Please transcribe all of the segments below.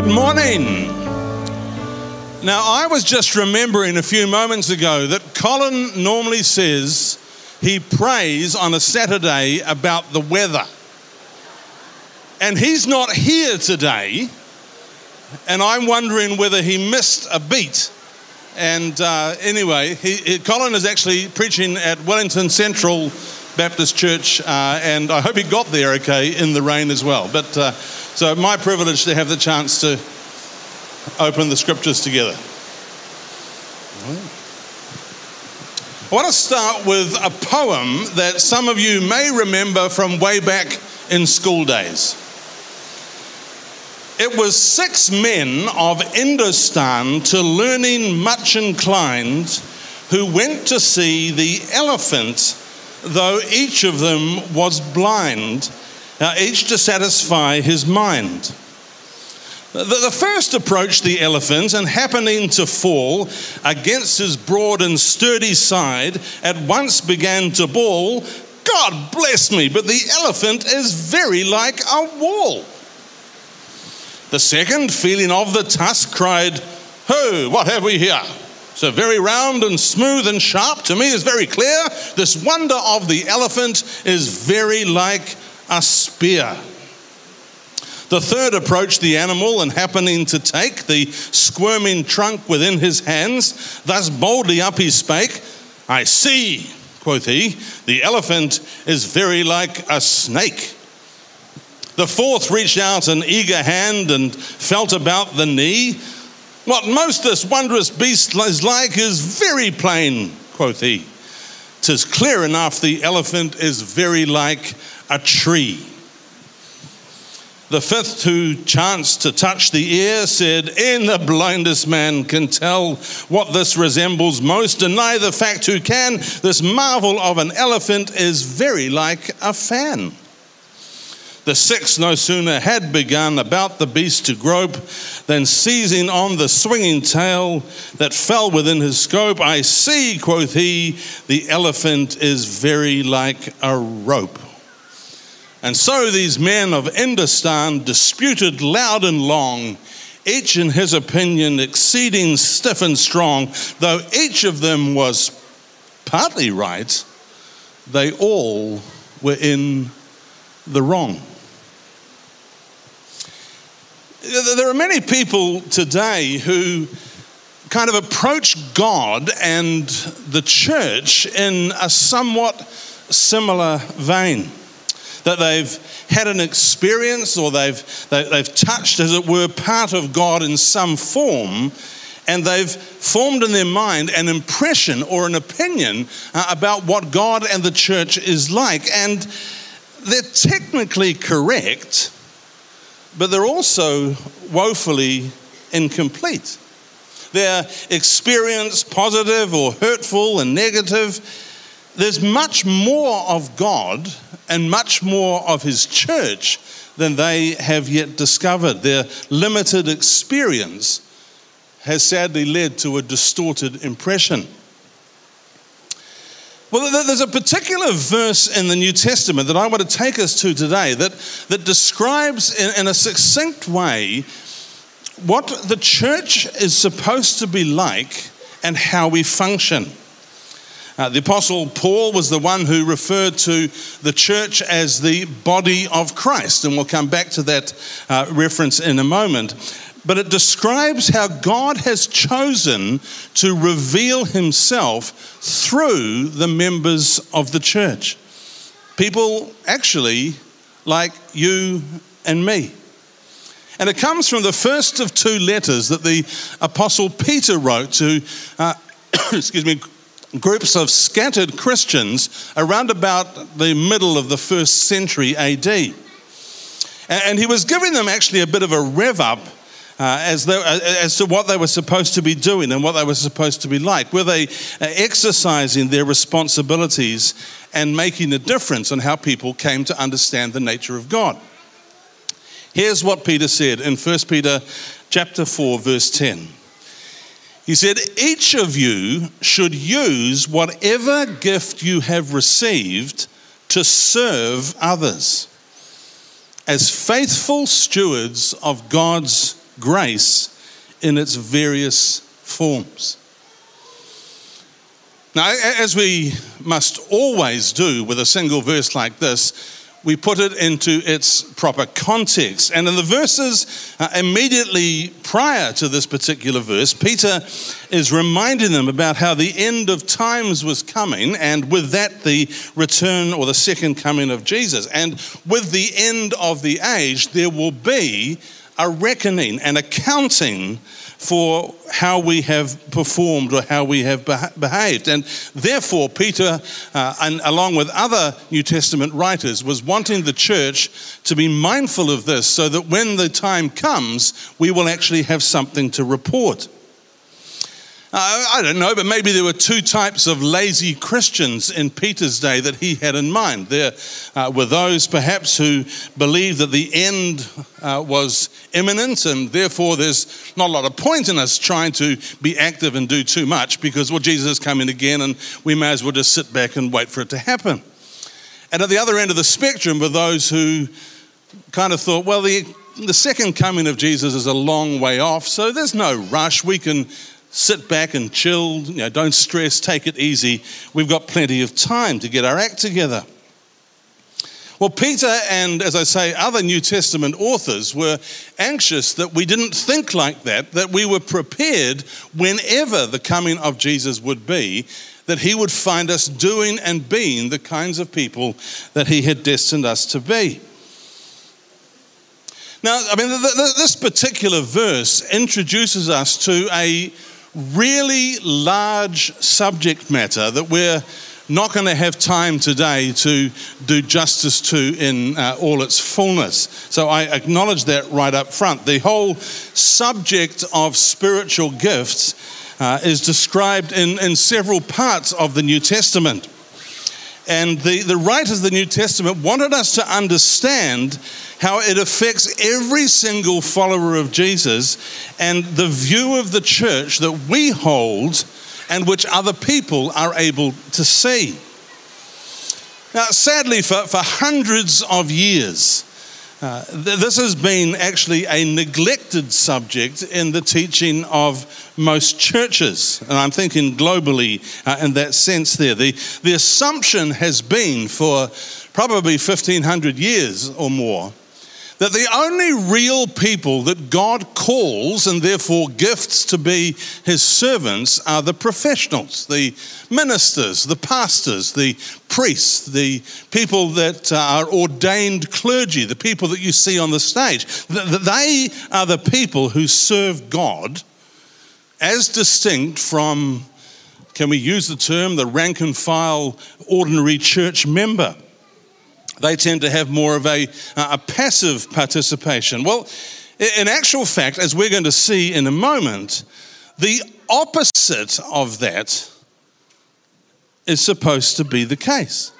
Good morning. Now, I was just remembering a few moments ago that Colin normally says he prays on a Saturday about the weather. And he's not here today, and I'm wondering whether he missed a beat. And uh, anyway, he, he, Colin is actually preaching at Wellington Central Baptist Church, uh, and I hope he got there okay in the rain as well. But uh, so, my privilege to have the chance to open the scriptures together. I want to start with a poem that some of you may remember from way back in school days. It was six men of Indostan to learning much inclined who went to see the elephant, though each of them was blind, uh, each to satisfy his mind. The, first approached the elephant and happening to fall against his broad and sturdy side, at once began to bawl, God bless me, but the elephant is very like a wall. The second, feeling of the tusk, cried, Ho, what have we here? So very round and smooth and sharp, to me is very clear. This wonder of the elephant is very like a spear. The third approached the animal and happening to take the squirming trunk within his hands, thus boldly up he spake, I see, quoth he, the elephant is very like a snake. The fourth reached out an eager hand and felt about the knee. What most this wondrous beast is like is very plain, quoth he. Tis clear enough the elephant is very like a tree. The fifth, who chanced to touch the ear, said, In the blindest man can tell what this resembles most. Deny the fact who can. This marvel of an elephant is very like a fan. The six no sooner had begun about the beast to grope than seizing on the swinging tail that fell within his scope, I see, quoth he, the elephant is very like a rope. And so these men of Indostan disputed loud and long, each in his opinion exceeding stiff and strong. Though each of them was partly right, they all were in the wrong. There are many people today who kind of approach God and the church in a somewhat similar vein that they've had an experience or they've, they, have they have touched, as it were, part of God in some form, and they've formed in their mind an impression or an opinion uh, about what God and the church is like. And they're technically correct, but they're also woefully incomplete. Their experience, positive or hurtful and negative, there's much more of God and much more of his church than they have yet discovered. Their limited experience has sadly led to a distorted impression. Well, there's a particular verse in the New Testament that I want to take us to today that, that describes in, in a succinct way what the church is supposed to be like and how we function. Uh, the Apostle Paul was the one who referred to the church as the body of Christ, and we'll come back to that uh, reference in a moment. But it describes how God has chosen to reveal himself through the members of the church. People actually like you and me. And it comes from the first of two letters that the Apostle Peter wrote to, uh, excuse me, groups of scattered Christians around about the middle of the first century AD. And he was giving them actually a bit of a rev up uh, as, uh, as to what they were supposed to be doing and what they were supposed to be like. Were they uh, exercising their responsibilities and making a difference on how people came to understand the nature of God? Here's what Peter said in 1 Peter chapter 4 verse 10. He said, Each of you should use whatever gift you have received to serve others as faithful stewards of God's grace in its various forms. Now, as we must always do with a single verse like this, we put it into its proper context. And in the verses uh, immediately prior to this particular verse, Peter is reminding them about how the end of times was coming, and with that, the return or the second coming of Jesus. And with the end of the age, there will be a reckoning and accounting for how we have performed or how we have behaved. And therefore, Peter, uh, and along with other New Testament writers, was wanting the church to be mindful of this so that when the time comes, we will actually have something to report. I don't know, but maybe there were two types of lazy Christians in Peter's day that he had in mind. There uh, were those perhaps who believed that the end uh, was imminent and therefore there's not a lot of point in us trying to be active and do too much because, well, Jesus is coming again and we may as well just sit back and wait for it to happen. And at the other end of the spectrum were those who kind of thought, well, the, the second coming of Jesus is a long way off, so there's no rush. We can sit back and chill, you know, don't stress, take it easy. We've got plenty of time to get our act together. Well, Peter and, as I say, other New Testament authors were anxious that we didn't think like that, that we were prepared whenever the coming of Jesus would be, that he would find us doing and being the kinds of people that he had destined us to be. Now, I mean, this particular verse introduces us to a really large subject matter that we're not going to have time today to do justice to in uh, all its fullness. So I acknowledge that right up front. The whole subject of spiritual gifts uh, is described in, in several parts of the New Testament. And the, the writers of the New Testament wanted us to understand how it affects every single follower of Jesus and the view of the church that we hold and which other people are able to see. Now, sadly, for, for hundreds of years, uh, this has been actually a neglected subject in the teaching of most churches. And I'm thinking globally uh, in that sense there. The, the assumption has been for probably 1500 years or more that the only real people that God calls and therefore gifts to be his servants are the professionals, the ministers, the pastors, the priests, the people that are ordained clergy, the people that you see on the stage. They are the people who serve God as distinct from, can we use the term, the rank and file ordinary church member they tend to have more of a, a passive participation. Well, in actual fact, as we're going to see in a moment, the opposite of that is supposed to be the case.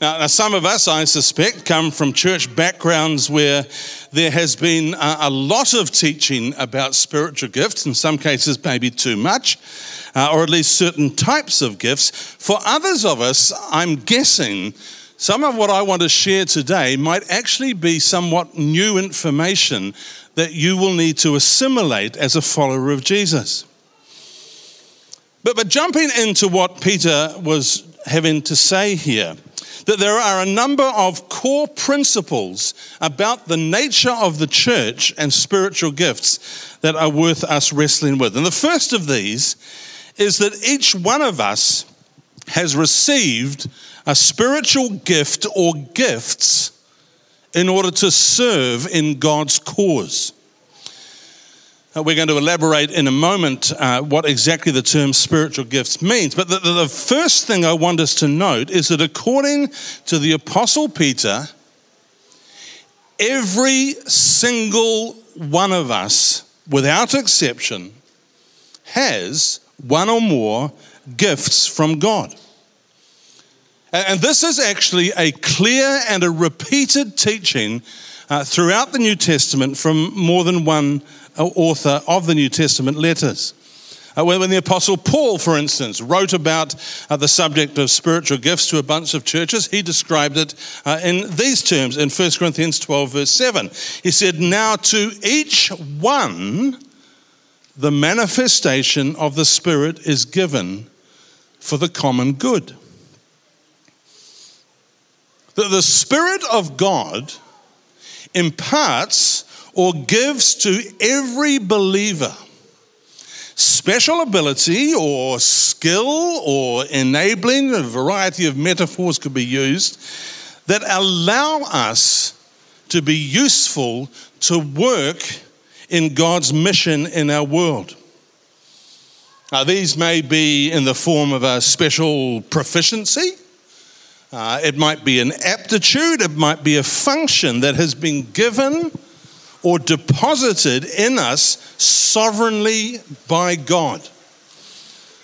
Now, now, some of us, I suspect, come from church backgrounds where there has been a, a lot of teaching about spiritual gifts, in some cases, maybe too much, uh, or at least certain types of gifts. For others of us, I'm guessing some of what I want to share today might actually be somewhat new information that you will need to assimilate as a follower of Jesus. But, but jumping into what Peter was having to say here, that there are a number of core principles about the nature of the church and spiritual gifts that are worth us wrestling with. And the first of these is that each one of us has received a spiritual gift or gifts in order to serve in God's cause. We're going to elaborate in a moment uh, what exactly the term spiritual gifts means. But the, the first thing I want us to note is that according to the Apostle Peter, every single one of us, without exception, has one or more gifts from God. And this is actually a clear and a repeated teaching uh, throughout the New Testament from more than one uh, author of the New Testament letters. Uh, when the Apostle Paul, for instance, wrote about uh, the subject of spiritual gifts to a bunch of churches, he described it uh, in these terms in 1 Corinthians 12, verse 7. He said, Now to each one, the manifestation of the Spirit is given for the common good. That the Spirit of God imparts or gives to every believer special ability or skill or enabling, a variety of metaphors could be used, that allow us to be useful to work in God's mission in our world. Now, these may be in the form of a special proficiency. Uh, it might be an aptitude. It might be a function that has been given or deposited in us sovereignly by God.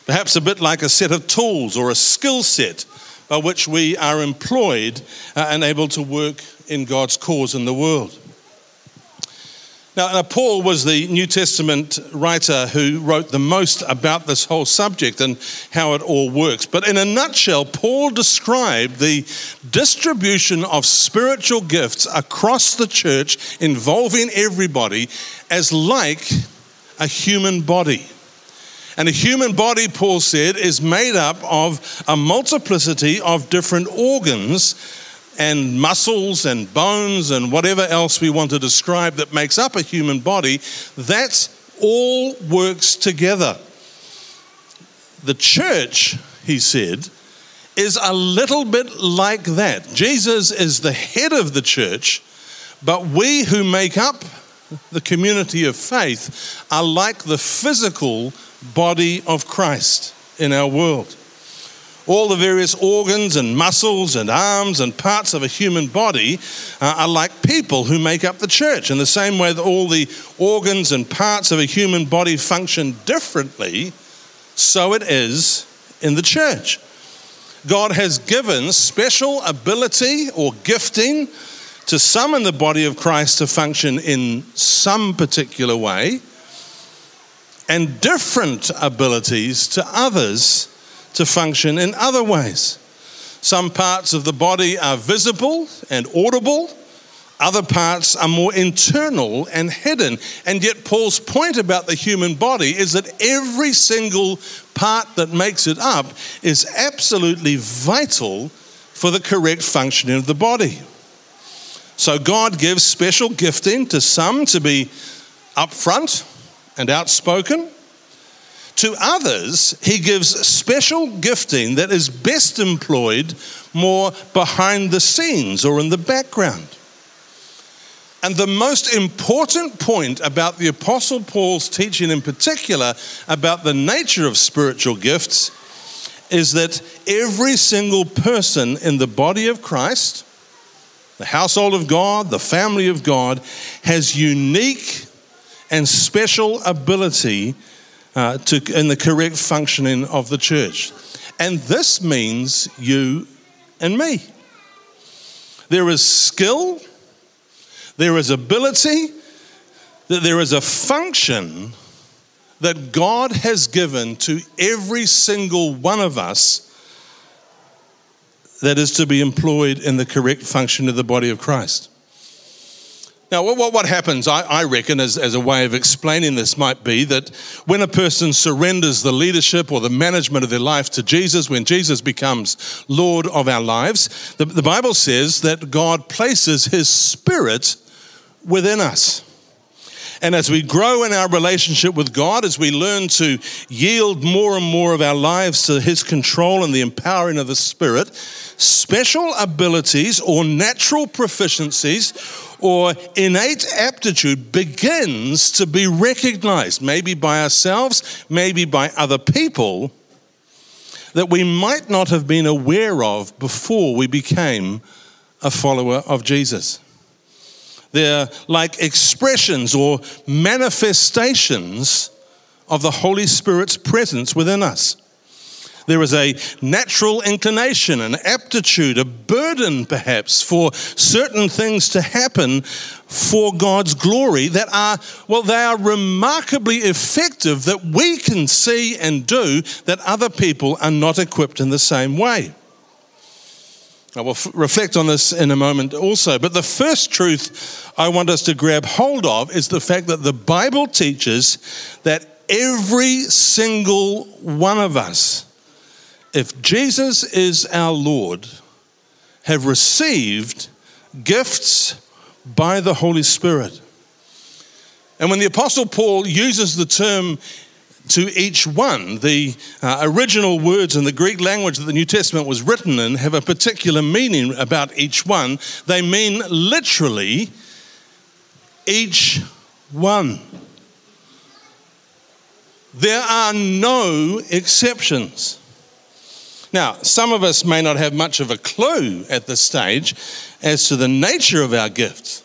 Perhaps a bit like a set of tools or a skill set by which we are employed uh, and able to work in God's cause in the world. Now, now, Paul was the New Testament writer who wrote the most about this whole subject and how it all works. But in a nutshell, Paul described the distribution of spiritual gifts across the church involving everybody as like a human body. And a human body, Paul said, is made up of a multiplicity of different organs and muscles and bones and whatever else we want to describe that makes up a human body, that all works together. The church, he said, is a little bit like that. Jesus is the head of the church, but we who make up the community of faith are like the physical body of Christ in our world all the various organs and muscles and arms and parts of a human body uh, are like people who make up the church. In the same way that all the organs and parts of a human body function differently, so it is in the church. God has given special ability or gifting to some in the body of Christ to function in some particular way, and different abilities to others to function in other ways. Some parts of the body are visible and audible, other parts are more internal and hidden. And yet, Paul's point about the human body is that every single part that makes it up is absolutely vital for the correct functioning of the body. So, God gives special gifting to some to be upfront and outspoken to others, he gives special gifting that is best employed more behind the scenes or in the background. And the most important point about the Apostle Paul's teaching, in particular, about the nature of spiritual gifts, is that every single person in the body of Christ, the household of God, the family of God, has unique and special ability uh, to, in the correct functioning of the church. And this means you and me. There is skill, there is ability, that there is a function that God has given to every single one of us that is to be employed in the correct function of the body of Christ. Now, what, what happens, I, I reckon, as, as a way of explaining this, might be that when a person surrenders the leadership or the management of their life to Jesus, when Jesus becomes Lord of our lives, the, the Bible says that God places His Spirit within us. And as we grow in our relationship with God, as we learn to yield more and more of our lives to His control and the empowering of the Spirit, special abilities or natural proficiencies or innate aptitude begins to be recognized, maybe by ourselves, maybe by other people, that we might not have been aware of before we became a follower of Jesus. They're like expressions or manifestations of the Holy Spirit's presence within us. There is a natural inclination, an aptitude, a burden perhaps for certain things to happen for God's glory that are, well, they are remarkably effective that we can see and do that other people are not equipped in the same way. I will f- reflect on this in a moment also. But the first truth I want us to grab hold of is the fact that the Bible teaches that every single one of us if Jesus is our Lord, have received gifts by the Holy Spirit. And when the Apostle Paul uses the term to each one, the uh, original words in the Greek language that the New Testament was written in have a particular meaning about each one. They mean literally each one. There are no exceptions. Now, some of us may not have much of a clue at this stage as to the nature of our gifts.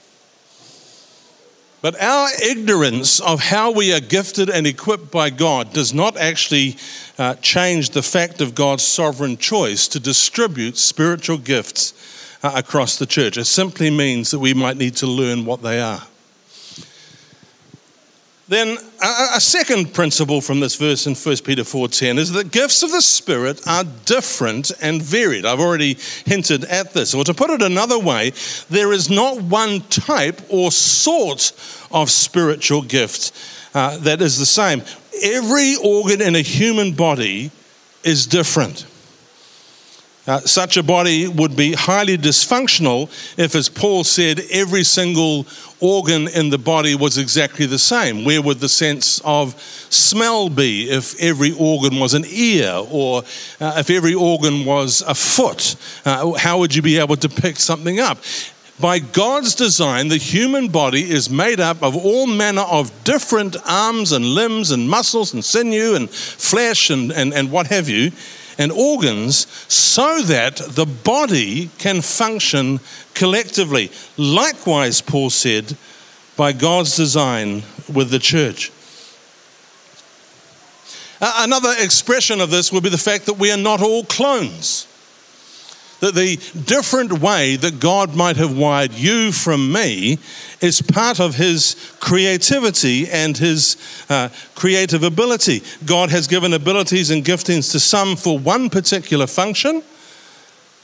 But our ignorance of how we are gifted and equipped by God does not actually uh, change the fact of God's sovereign choice to distribute spiritual gifts uh, across the church. It simply means that we might need to learn what they are. Then a, second principle from this verse in 1 Peter 4:10 is that gifts of the Spirit are different and varied. I've already hinted at this. Or to put it another way, there is not one type or sort of spiritual gift uh, that is the same. Every organ in a human body is different. Uh, such a body would be highly dysfunctional if, as Paul said, every single organ in the body was exactly the same. Where would the sense of smell be if every organ was an ear or uh, if every organ was a foot? Uh, how would you be able to pick something up? By God's design, the human body is made up of all manner of different arms and limbs and muscles and sinew and flesh and, and, and what have you and organs so that the body can function collectively. Likewise, Paul said, by God's design with the church. Another expression of this would be the fact that we are not all clones that the different way that God might have wired you from me is part of His creativity and His uh, creative ability. God has given abilities and giftings to some for one particular function.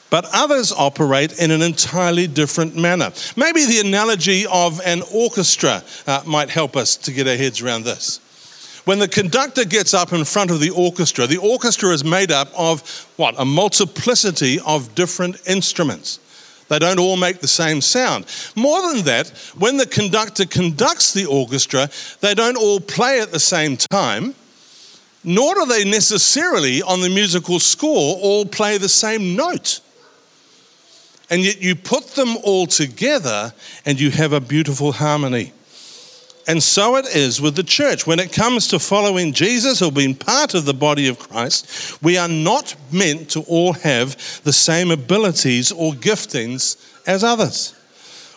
But others operate in an entirely different manner. Maybe the analogy of an orchestra uh, might help us to get our heads around this. When the conductor gets up in front of the orchestra, the orchestra is made up of what? A multiplicity of different instruments. They don't all make the same sound. More than that, when the conductor conducts the orchestra, they don't all play at the same time, nor do they necessarily, on the musical score, all play the same note. And yet you put them all together and you have a beautiful harmony. And so it is with the church. When it comes to following Jesus or being part of the body of Christ, we are not meant to all have the same abilities or giftings as others.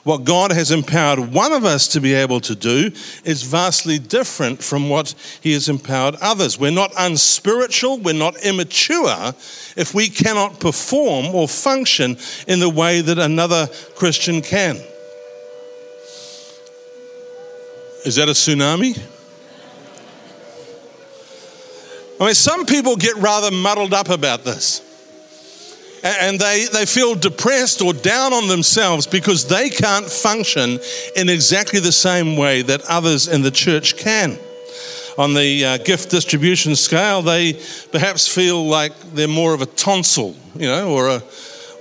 What God has empowered one of us to be able to do is vastly different from what He has empowered others. We're not unspiritual, we're not immature if we cannot perform or function in the way that another Christian can. Is that a tsunami? I mean, some people get rather muddled up about this. And they, they feel depressed or down on themselves because they can't function in exactly the same way that others in the church can. On the uh, gift distribution scale, they perhaps feel like they're more of a tonsil, you know, or a,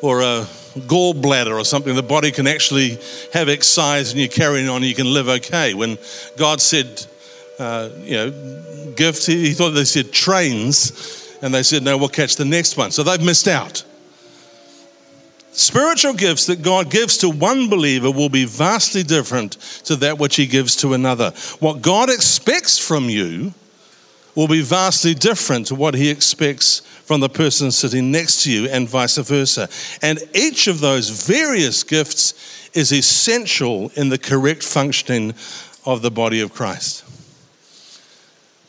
or a gallbladder or something, the body can actually have excised and you're carrying on and you can live okay. When God said, uh, you know, gifts, he, he thought they said trains, and they said, no, we'll catch the next one. So they've missed out. Spiritual gifts that God gives to one believer will be vastly different to that which He gives to another. What God expects from you will be vastly different to what He expects from the person sitting next to you, and vice versa. And each of those various gifts is essential in the correct functioning of the body of Christ.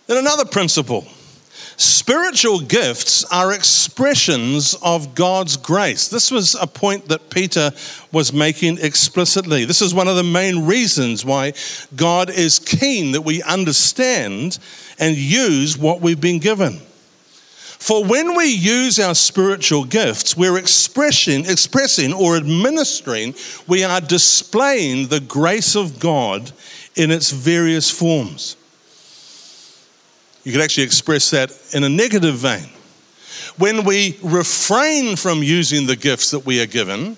Then, another principle Spiritual gifts are expressions of God's grace. This was a point that Peter was making explicitly. This is one of the main reasons why God is keen that we understand and use what we've been given. For when we use our spiritual gifts, we're expressing, expressing or administering, we are displaying the grace of God in its various forms. You could actually express that in a negative vein. When we refrain from using the gifts that we are given,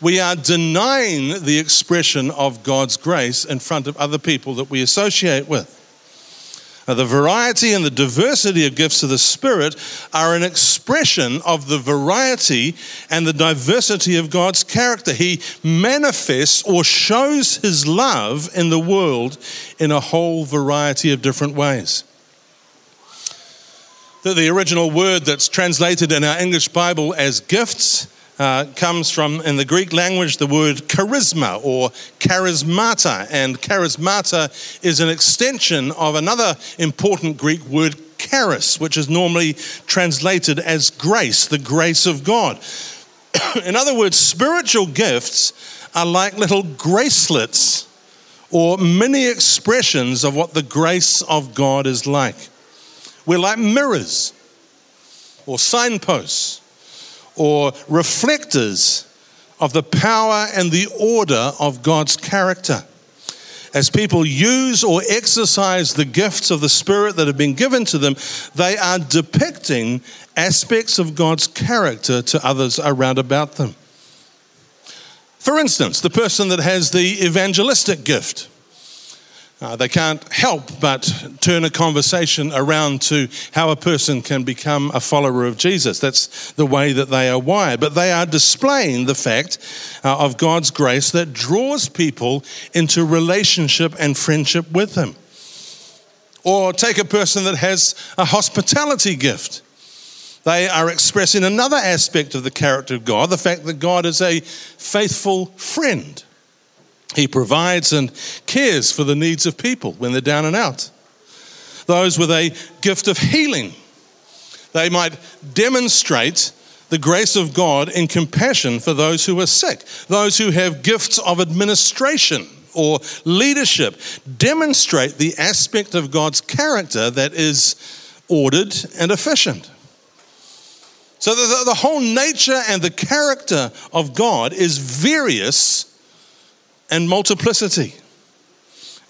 we are denying the expression of God's grace in front of other people that we associate with. Now, the variety and the diversity of gifts of the Spirit are an expression of the variety and the diversity of God's character. He manifests or shows His love in the world in a whole variety of different ways the original word that's translated in our English Bible as gifts uh, comes from, in the Greek language, the word charisma or charismata. And charismata is an extension of another important Greek word, charis, which is normally translated as grace, the grace of God. in other words, spiritual gifts are like little gracelets or mini expressions of what the grace of God is like. We're like mirrors or signposts or reflectors of the power and the order of God's character. As people use or exercise the gifts of the Spirit that have been given to them, they are depicting aspects of God's character to others around about them. For instance, the person that has the evangelistic gift uh, they can't help but turn a conversation around to how a person can become a follower of Jesus. That's the way that they are wired. But they are displaying the fact uh, of God's grace that draws people into relationship and friendship with Him. Or take a person that has a hospitality gift. They are expressing another aspect of the character of God, the fact that God is a faithful friend. He provides and cares for the needs of people when they're down and out. Those with a gift of healing, they might demonstrate the grace of God in compassion for those who are sick. Those who have gifts of administration or leadership demonstrate the aspect of God's character that is ordered and efficient. So the, the, whole nature and the character of God is various and multiplicity.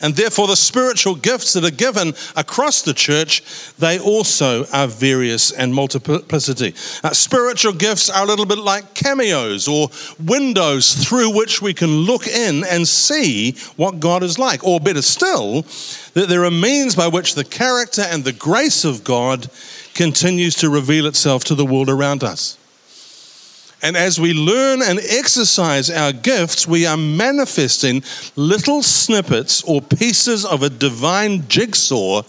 And therefore, the spiritual gifts that are given across the church, they also are various and multiplicity. Uh, spiritual gifts are a little bit like cameos or windows through which we can look in and see what God is like. Or better still, that there are means by which the character and the grace of God continues to reveal itself to the world around us. And as we learn and exercise our gifts, we are manifesting little snippets or pieces of a divine jigsaw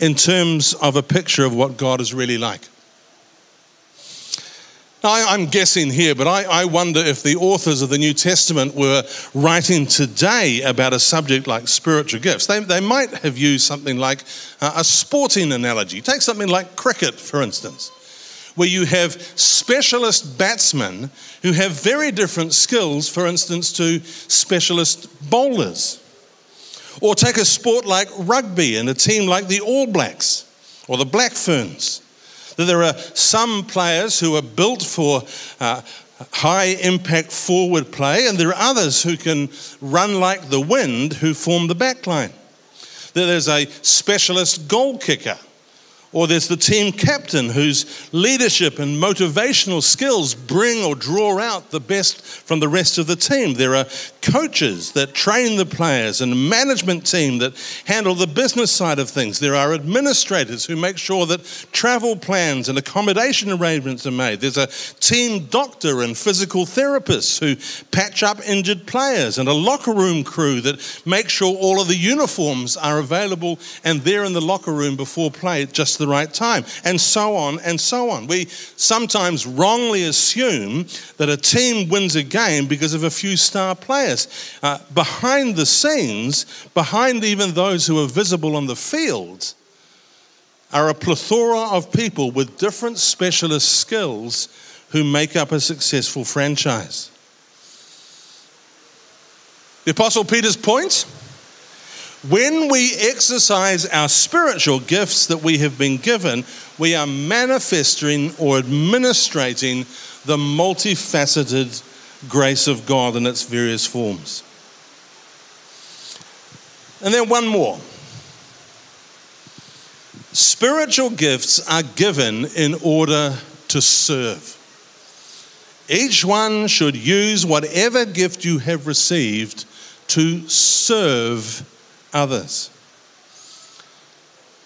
in terms of a picture of what God is really like. Now, I'm guessing here, but I, I, wonder if the authors of the New Testament were writing today about a subject like spiritual gifts. They, they might have used something like a sporting analogy. Take something like cricket, for instance where you have specialist batsmen who have very different skills, for instance, to specialist bowlers. Or take a sport like rugby and a team like the All Blacks or the Black Ferns. That there are some players who are built for uh, high impact forward play, and there are others who can run like the wind who form the backline. That there's a specialist goal kicker or there's the team captain whose leadership and motivational skills bring or draw out the best from the rest of the team. There are coaches that train the players and a management team that handle the business side of things. There are administrators who make sure that travel plans and accommodation arrangements are made. There's a team doctor and physical therapists who patch up injured players and a locker room crew that make sure all of the uniforms are available and they're in the locker room before play just the right time, and so on and so on. We sometimes wrongly assume that a team wins a game because of a few star players. Uh, behind the scenes, behind even those who are visible on the field, are a plethora of people with different specialist skills who make up a successful franchise. The Apostle Peter's point when we exercise our spiritual gifts that we have been given, we are manifesting or administrating the multifaceted grace of God in its various forms. And then one more. Spiritual gifts are given in order to serve. Each one should use whatever gift you have received to serve others.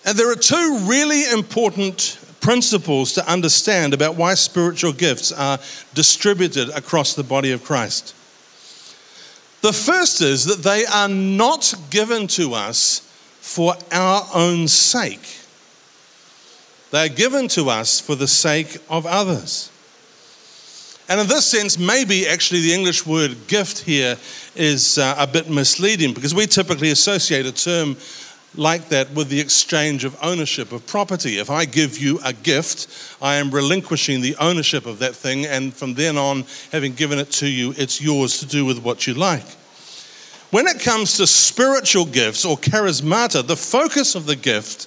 And there are two really important principles to understand about why spiritual gifts are distributed across the body of Christ. The first is that they are not given to us for our own sake. They are given to us for the sake of others. And in this sense, maybe actually the English word gift here is uh, a bit misleading because we typically associate a term like that with the exchange of ownership of property. If I give you a gift, I am relinquishing the ownership of that thing, and from then on, having given it to you, it's yours to do with what you like. When it comes to spiritual gifts or charismata, the focus of the gift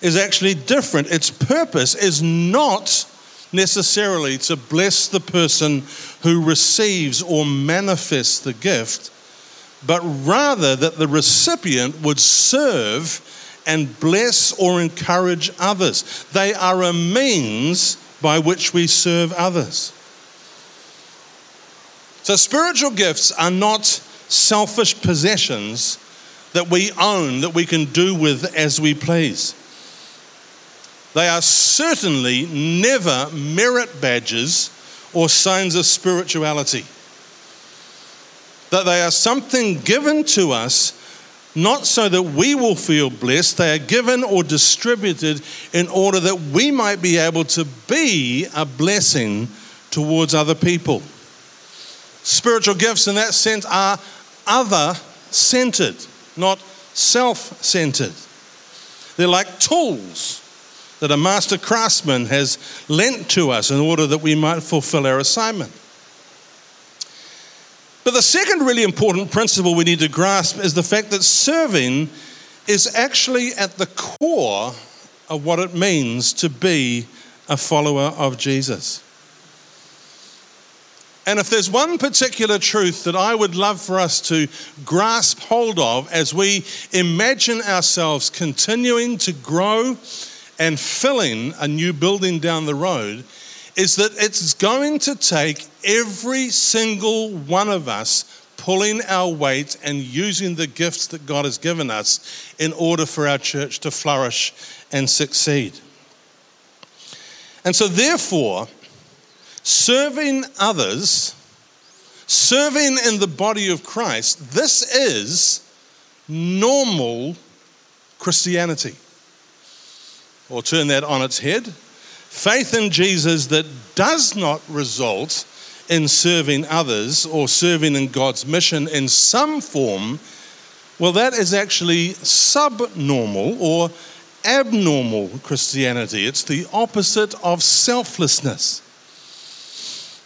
is actually different. Its purpose is not necessarily to bless the person who receives or manifests the gift but rather that the recipient would serve and bless or encourage others. They are a means by which we serve others. So, spiritual gifts are not selfish possessions that we own, that we can do with as we please. They are certainly never merit badges or signs of spirituality that they are something given to us not so that we will feel blessed, they are given or distributed in order that we might be able to be a blessing towards other people. Spiritual gifts, in that sense, are other centered, not self centered. They're like tools that a master craftsman has lent to us in order that we might fulfill our assignment. But the second really important principle we need to grasp is the fact that serving is actually at the core of what it means to be a follower of Jesus. And if there's one particular truth that I would love for us to grasp hold of as we imagine ourselves continuing to grow and filling a new building down the road, is that it's going to take every single one of us pulling our weight and using the gifts that God has given us in order for our church to flourish and succeed. And so, therefore, serving others, serving in the body of Christ, this is normal Christianity. Or turn that on its head Faith in Jesus that does not result in serving others or serving in God's mission in some form, well, that is actually subnormal or abnormal Christianity. It's the opposite of selflessness.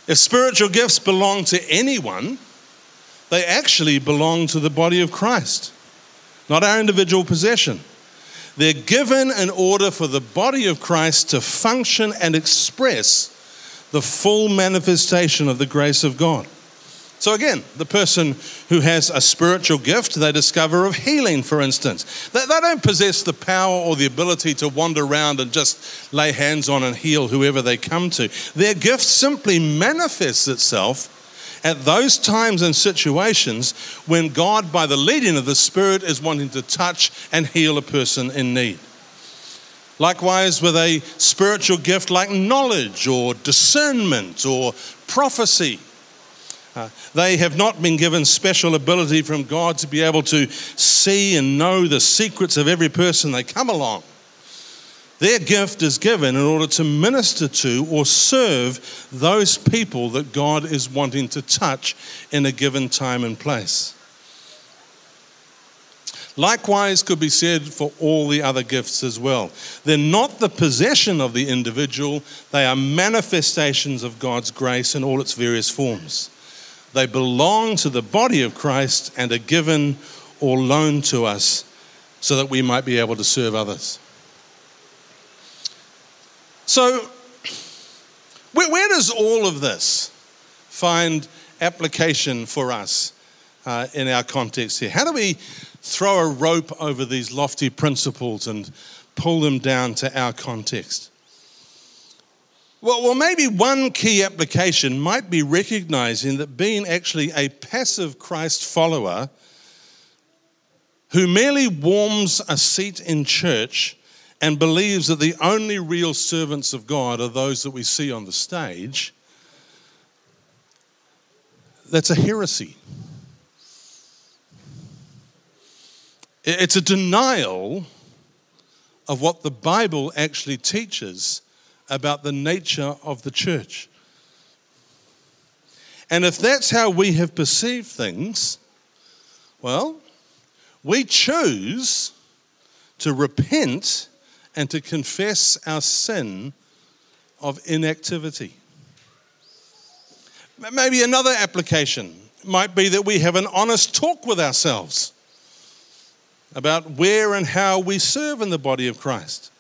If spiritual gifts belong to anyone, they actually belong to the body of Christ, not our individual possession. They're given in order for the body of Christ to function and express the full manifestation of the grace of God. So, again, the person who has a spiritual gift, they discover of healing, for instance. They, they, don't possess the power or the ability to wander around and just lay hands on and heal whoever they come to. Their gift simply manifests itself at those times and situations when God, by the leading of the Spirit, is wanting to touch and heal a person in need. Likewise, with a spiritual gift like knowledge or discernment or prophecy. Uh, they have not been given special ability from God to be able to see and know the secrets of every person they come along. Their gift is given in order to minister to or serve those people that God is wanting to touch in a given time and place. Likewise, could be said for all the other gifts as well. They're not the possession of the individual, they are manifestations of God's grace in all its various forms. They belong to the body of Christ and are given or loaned to us so that we might be able to serve others. So, where, where does all of this find application for us uh, in our context here? How do we throw a rope over these lofty principles and pull them down to our context? Well, well, maybe one key application might be recognizing that being actually a passive Christ follower who merely warms a seat in church and believes that the only real servants of God are those that we see on the stage, that's a heresy. It's a denial of what the Bible actually teaches about the nature of the church. And if that's how we have perceived things, well, we choose to repent and to confess our sin of inactivity. Maybe another application might be that we have an honest talk with ourselves about where and how we serve in the body of Christ.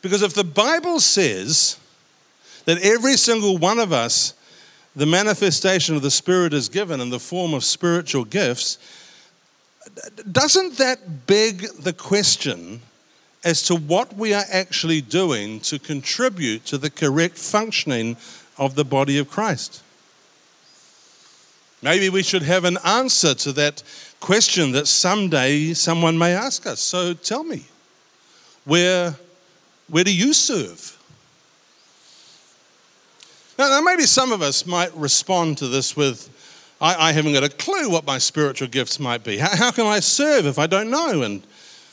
Because if the Bible says that every single one of us, the manifestation of the Spirit is given in the form of spiritual gifts, doesn't that beg the question as to what we are actually doing to contribute to the correct functioning of the body of Christ? Maybe we should have an answer to that question that someday someone may ask us. So tell me, where, where do you serve? Now, now, maybe some of us might respond to this with, I, I, haven't got a clue what my spiritual gifts might be. How, how can I serve if I don't know? And,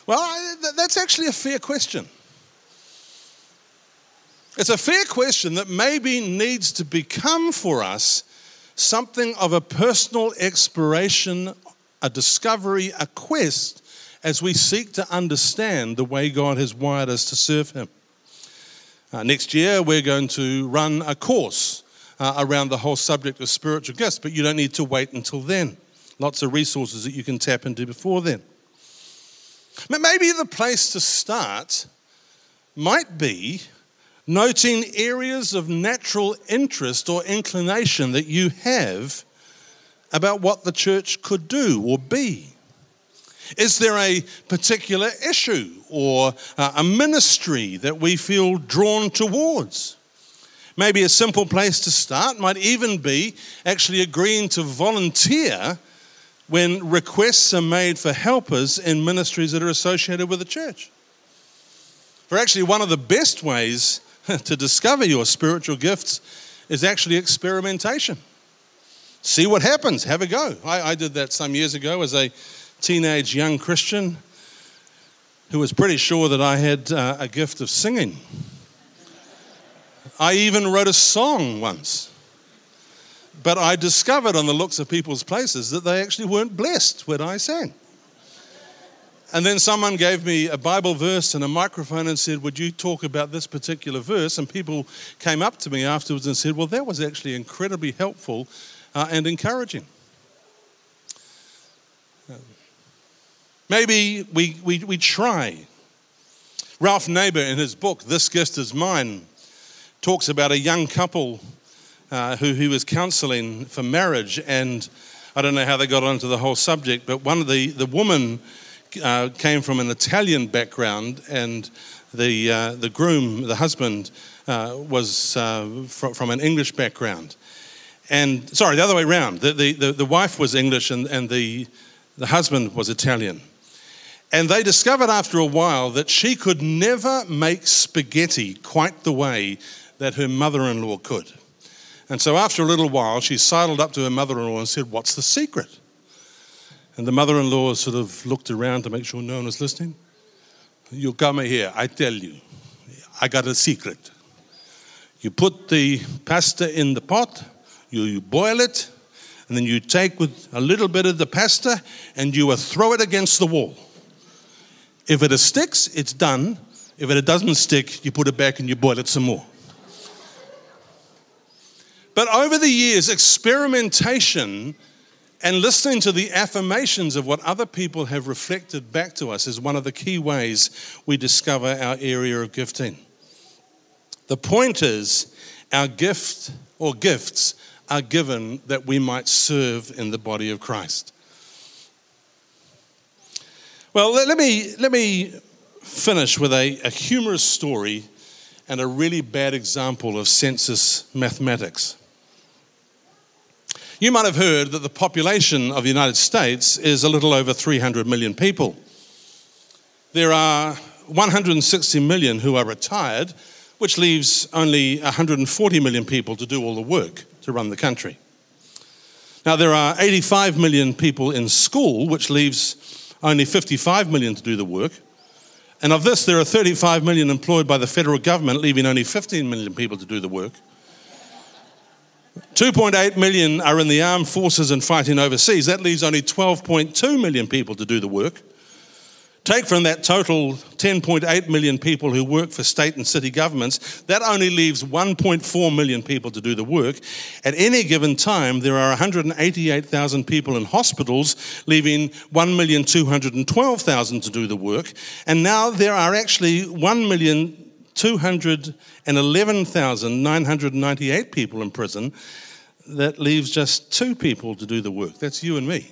well, I, that's actually a fair question. It's a fair question that maybe needs to become for us something of a personal exploration a discovery, a quest as we seek to understand the way God has wired us to serve Him. Uh, next year, we're going to run a course uh, around the whole subject of spiritual gifts, but you don't need to wait until then. Lots of resources that you can tap into before then. Maybe the place to start might be noting areas of natural interest or inclination that you have about what the church could do or be? Is there a particular issue or a ministry that we feel drawn towards? Maybe a simple place to start might even be actually agreeing to volunteer when requests are made for helpers in ministries that are associated with the church. For actually, one of the best ways to discover your spiritual gifts is actually experimentation see what happens, have a go. I, I did that some years ago as a teenage young Christian who was pretty sure that I had uh, a gift of singing. I even wrote a song once. But I discovered on the looks of people's places that they actually weren't blessed when I sang. And then someone gave me a Bible verse and a microphone and said, Would you talk about this particular verse? And people came up to me afterwards and said, Well, that was actually incredibly helpful uh, and encouraging. Maybe we, we, we try. Ralph Neighbour, in his book, This Gift Is Mine, talks about a young couple uh, who he was counseling for marriage. And I don't know how they got onto the whole subject, but one of the, the woman uh, came from an Italian background, and the, uh, the groom, the husband, uh, was uh, from, an English background and sorry, the other way around. The, the, the, the, wife was English and, and the, the husband was Italian. And they discovered after a while that she could never make spaghetti quite the way that her mother in law could. And so after a little while, she sidled up to her mother in law and said, What's the secret? And the mother in law sort of looked around to make sure no one was listening. You come here, I tell you, I got a secret. You put the pasta in the pot, you, you boil it, and then you take with a little bit of the pasta and you uh, throw it against the wall. If it sticks, it's done. If it doesn't stick, you put it back and you boil it some more. But over the years, experimentation and listening to the affirmations of what other people have reflected back to us is one of the key ways we discover our area of gifting. The point is, our gift or gifts are given that we might serve in the body of Christ. Well, let, me, let me finish with a, a humorous story and a really bad example of census mathematics. You might have heard that the population of the United States is a little over 300 million people. There are 160 million who are retired, which leaves only 140 million people to do all the work to run the country. Now, there are 85 million people in school, which leaves only 55 million to do the work. And of this, there are 35 million employed by the federal government, leaving only 15 million people to do the work. 2.8 million are in the armed forces and fighting overseas. That leaves only 12.2 million people to do the work. Take from that total 10.8 million people who work for state and city governments, that only leaves 1.4 million people to do the work. At any given time, there are 188,000 people in hospitals, leaving 1,212,000 to do the work. And now there are actually 1,211,998 people in prison. That leaves just two people to do the work. That's you and me.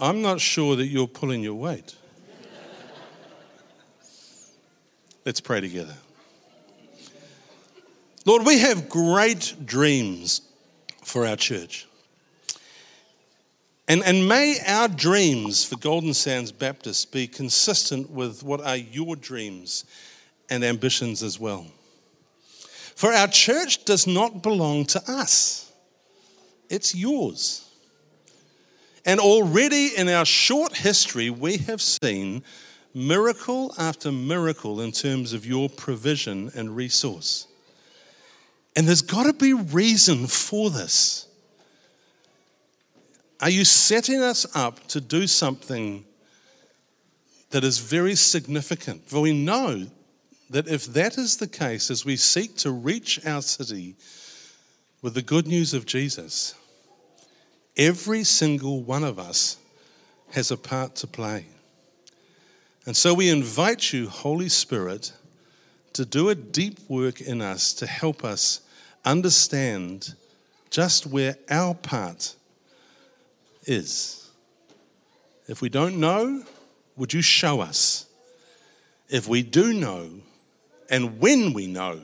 I'm not sure that you're pulling your weight. Let's pray together. Lord, we have great dreams for our church. And, and may our dreams for Golden Sands Baptist be consistent with what are your dreams and ambitions as well. For our church does not belong to us, it's yours. And already in our short history, we have seen miracle after miracle in terms of your provision and resource. And there's got to be reason for this. Are you setting us up to do something that is very significant? For we know that if that is the case, as we seek to reach our city with the good news of Jesus, Every single one of us has a part to play. And so we invite you, Holy Spirit, to do a deep work in us to help us understand just where our part is. If we don't know, would you show us? If we do know, and when we know,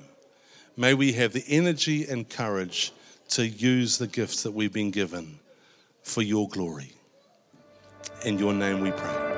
may we have the energy and courage to use the gifts that we've been given for your glory. In your name we pray.